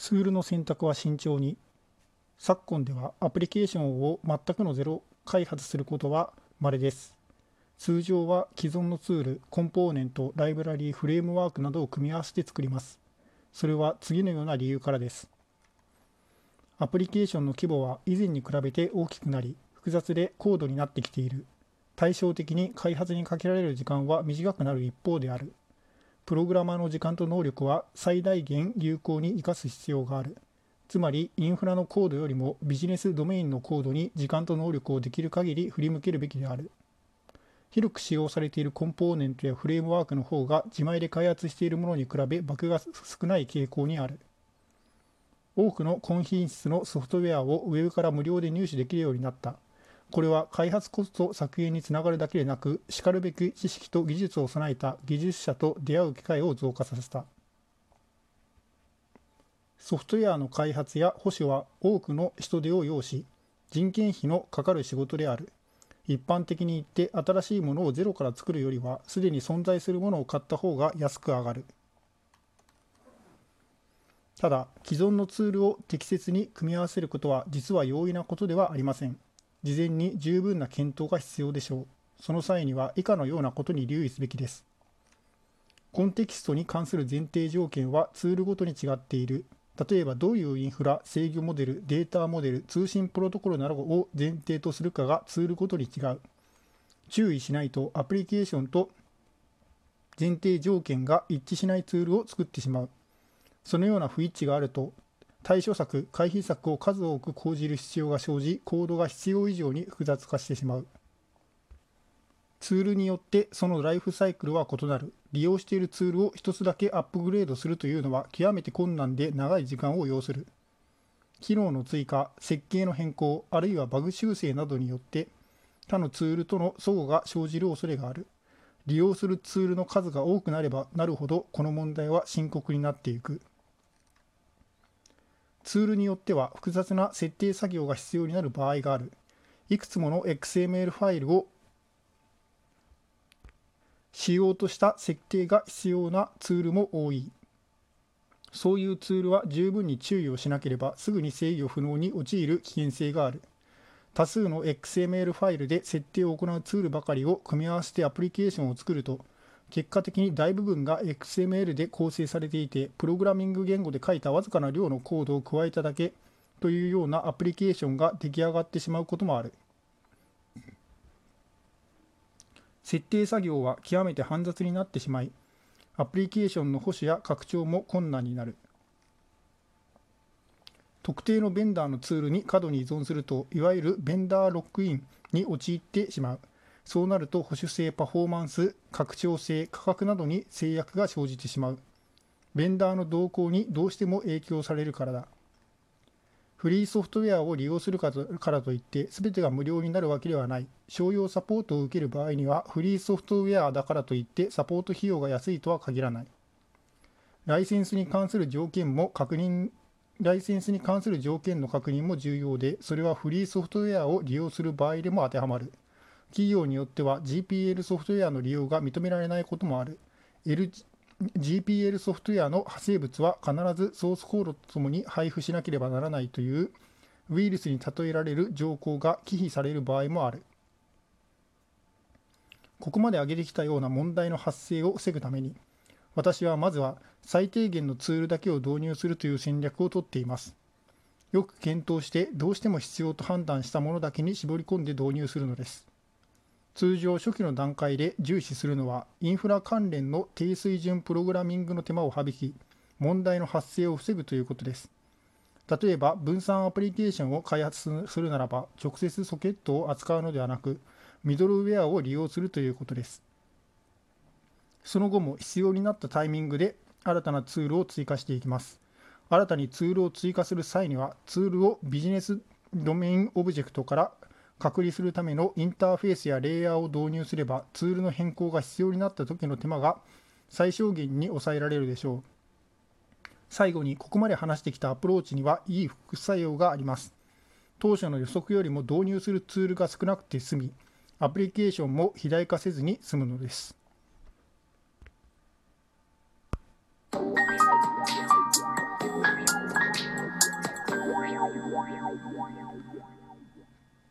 ツールの選択は慎重に。昨今ではアプリケーションを全くのゼロ開発することは稀です。通常は既存のツールコンポーネントライブラリーフレームワークなどを組み合わせて作ります。それは次のような理由からです。アプリケーションの規模は以前に比べて大きくなり複雑で高度になってきている。対照的に開発にかけられる時間は短くなる一方である。プログラマーの時間と能力は最大限有効に生かす必要がある。つまりインフラのコードよりもビジネスドメインのコードに時間と能力をできる限り振り向けるべきである。広く使用されているコンポーネントやフレームワークの方が自前で開発しているものに比べバグが少ない傾向にある。多くの高品質のソフトウェアをウェブから無料で入手できるようになった。これは開発コスト削減につながるだけでなくしかるべき知識と技術を備えた技術者と出会う機会を増加させた。ソフトウェアの開発や保守は多くの人手を要し人件費のかかる仕事である。一般的に言って新しいものをゼロから作るよりはすでに存在するものを買った方が安く上がる。ただ既存のツールを適切に組み合わせることは実は容易なことではありません。事前に十分な検討が必要でしょうその際には以下のようなことに留意すべきですコンテキストに関する前提条件はツールごとに違っている例えばどういうインフラ、制御モデル、データモデル、通信プロトコルなどを前提とするかがツールごとに違う。注意しないとアプリケーションと前提条件が一致しないツールを作ってしまう。そのような不一致があると対処策、回避策を数多く講じる必要が生じ、コードが必要以上に複雑化してしまう。ツールによってそのライフサイクルは異なる。利用しているツールを1つだけアップグレードするというのは極めて困難で長い時間を要する。機能の追加、設計の変更、あるいはバグ修正などによって他のツールとの相互が生じる恐れがある。利用するツールの数が多くなればなるほどこの問題は深刻になっていく。ツールによっては複雑な設定作業が必要になる場合がある。いくつもの XML ファイルを仕様とした設定が必要なツールも多い。そういうツールは十分に注意をしなければすぐに制御不能に陥る危険性がある。多数の XML ファイルで設定を行うツールばかりを組み合わせてアプリケーションを作ると、結果的に大部分が XML で構成されていて、プログラミング言語で書いたわずかな量のコードを加えただけというようなアプリケーションが出来上がってしまうこともある。設定作業は極めて煩雑になってしまい、アプリケーションの保守や拡張も困難になる。特定のベンダーのツールに過度に依存すると、いわゆるベンダーロックインに陥ってしまう。そうなると保守性、パフォーマンス、拡張性、価格などに制約が生じてしまう。ベンダーの動向にどうしても影響されるからだ。フリーソフトウェアを利用するからといって全てが無料になるわけではない。商用サポートを受ける場合にはフリーソフトウェアだからといってサポート費用が安いとは限らない。ライセンスに関する条件も確認ライセンスに関する条件の確認も重要で、それはフリーソフトウェアを利用する場合でも当てはまる。企業によっては GPL ソフトウェアの利用が認められないこともある。L GPL ソフトウェアの派生物は必ずソースコードとともに配布しなければならないというウイルスに例えられる条項が忌避される場合もある。ここまで挙げてきたような問題の発生を防ぐために、私はまずは最低限のツールだけを導入するという戦略をとっています。よく検討してどうしても必要と判断したものだけに絞り込んで導入するのです。通常初期の段階で重視するのはインフラ関連の低水準プログラミングの手間を省き問題の発生を防ぐということです。例えば分散アプリケーションを開発するならば直接ソケットを扱うのではなくミドルウェアを利用するということです。その後も必要になったタイミングで新たなツールを追加していきます。新たにツールを追加する際にはツールをビジネスドメインオブジェクトから隔離するためのインターフェースやレイヤーを導入すればツールの変更が必要になった時の手間が最小限に抑えられるでしょう。最後にここまで話してきたアプローチにはいい副作用があります。当初の予測よりも導入するツールが少なくて済みアプリケーションも肥大化せずに済むのです。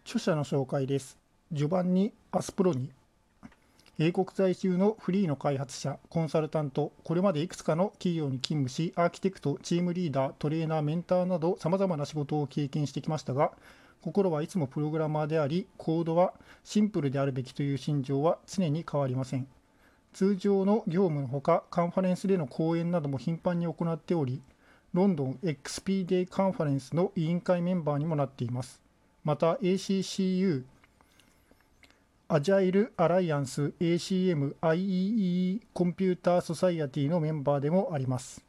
著者の紹介です。序盤にアスプロニ英国在住のフリーの開発者、コンサルタント、これまでいくつかの企業に勤務し、アーキテクト、チームリーダー、トレーナー、メンターなど、さまざまな仕事を経験してきましたが、心はいつもプログラマーであり、コードはシンプルであるべきという心情は常に変わりません。通常の業務のほか、カンファレンスでの講演なども頻繁に行っており、ロンドン XP デイカンファレンスの委員会メンバーにもなっています。また ACCU アジャイル・アライアンス ACM IEEE コンピューター・ソサイアティのメンバーでもあります。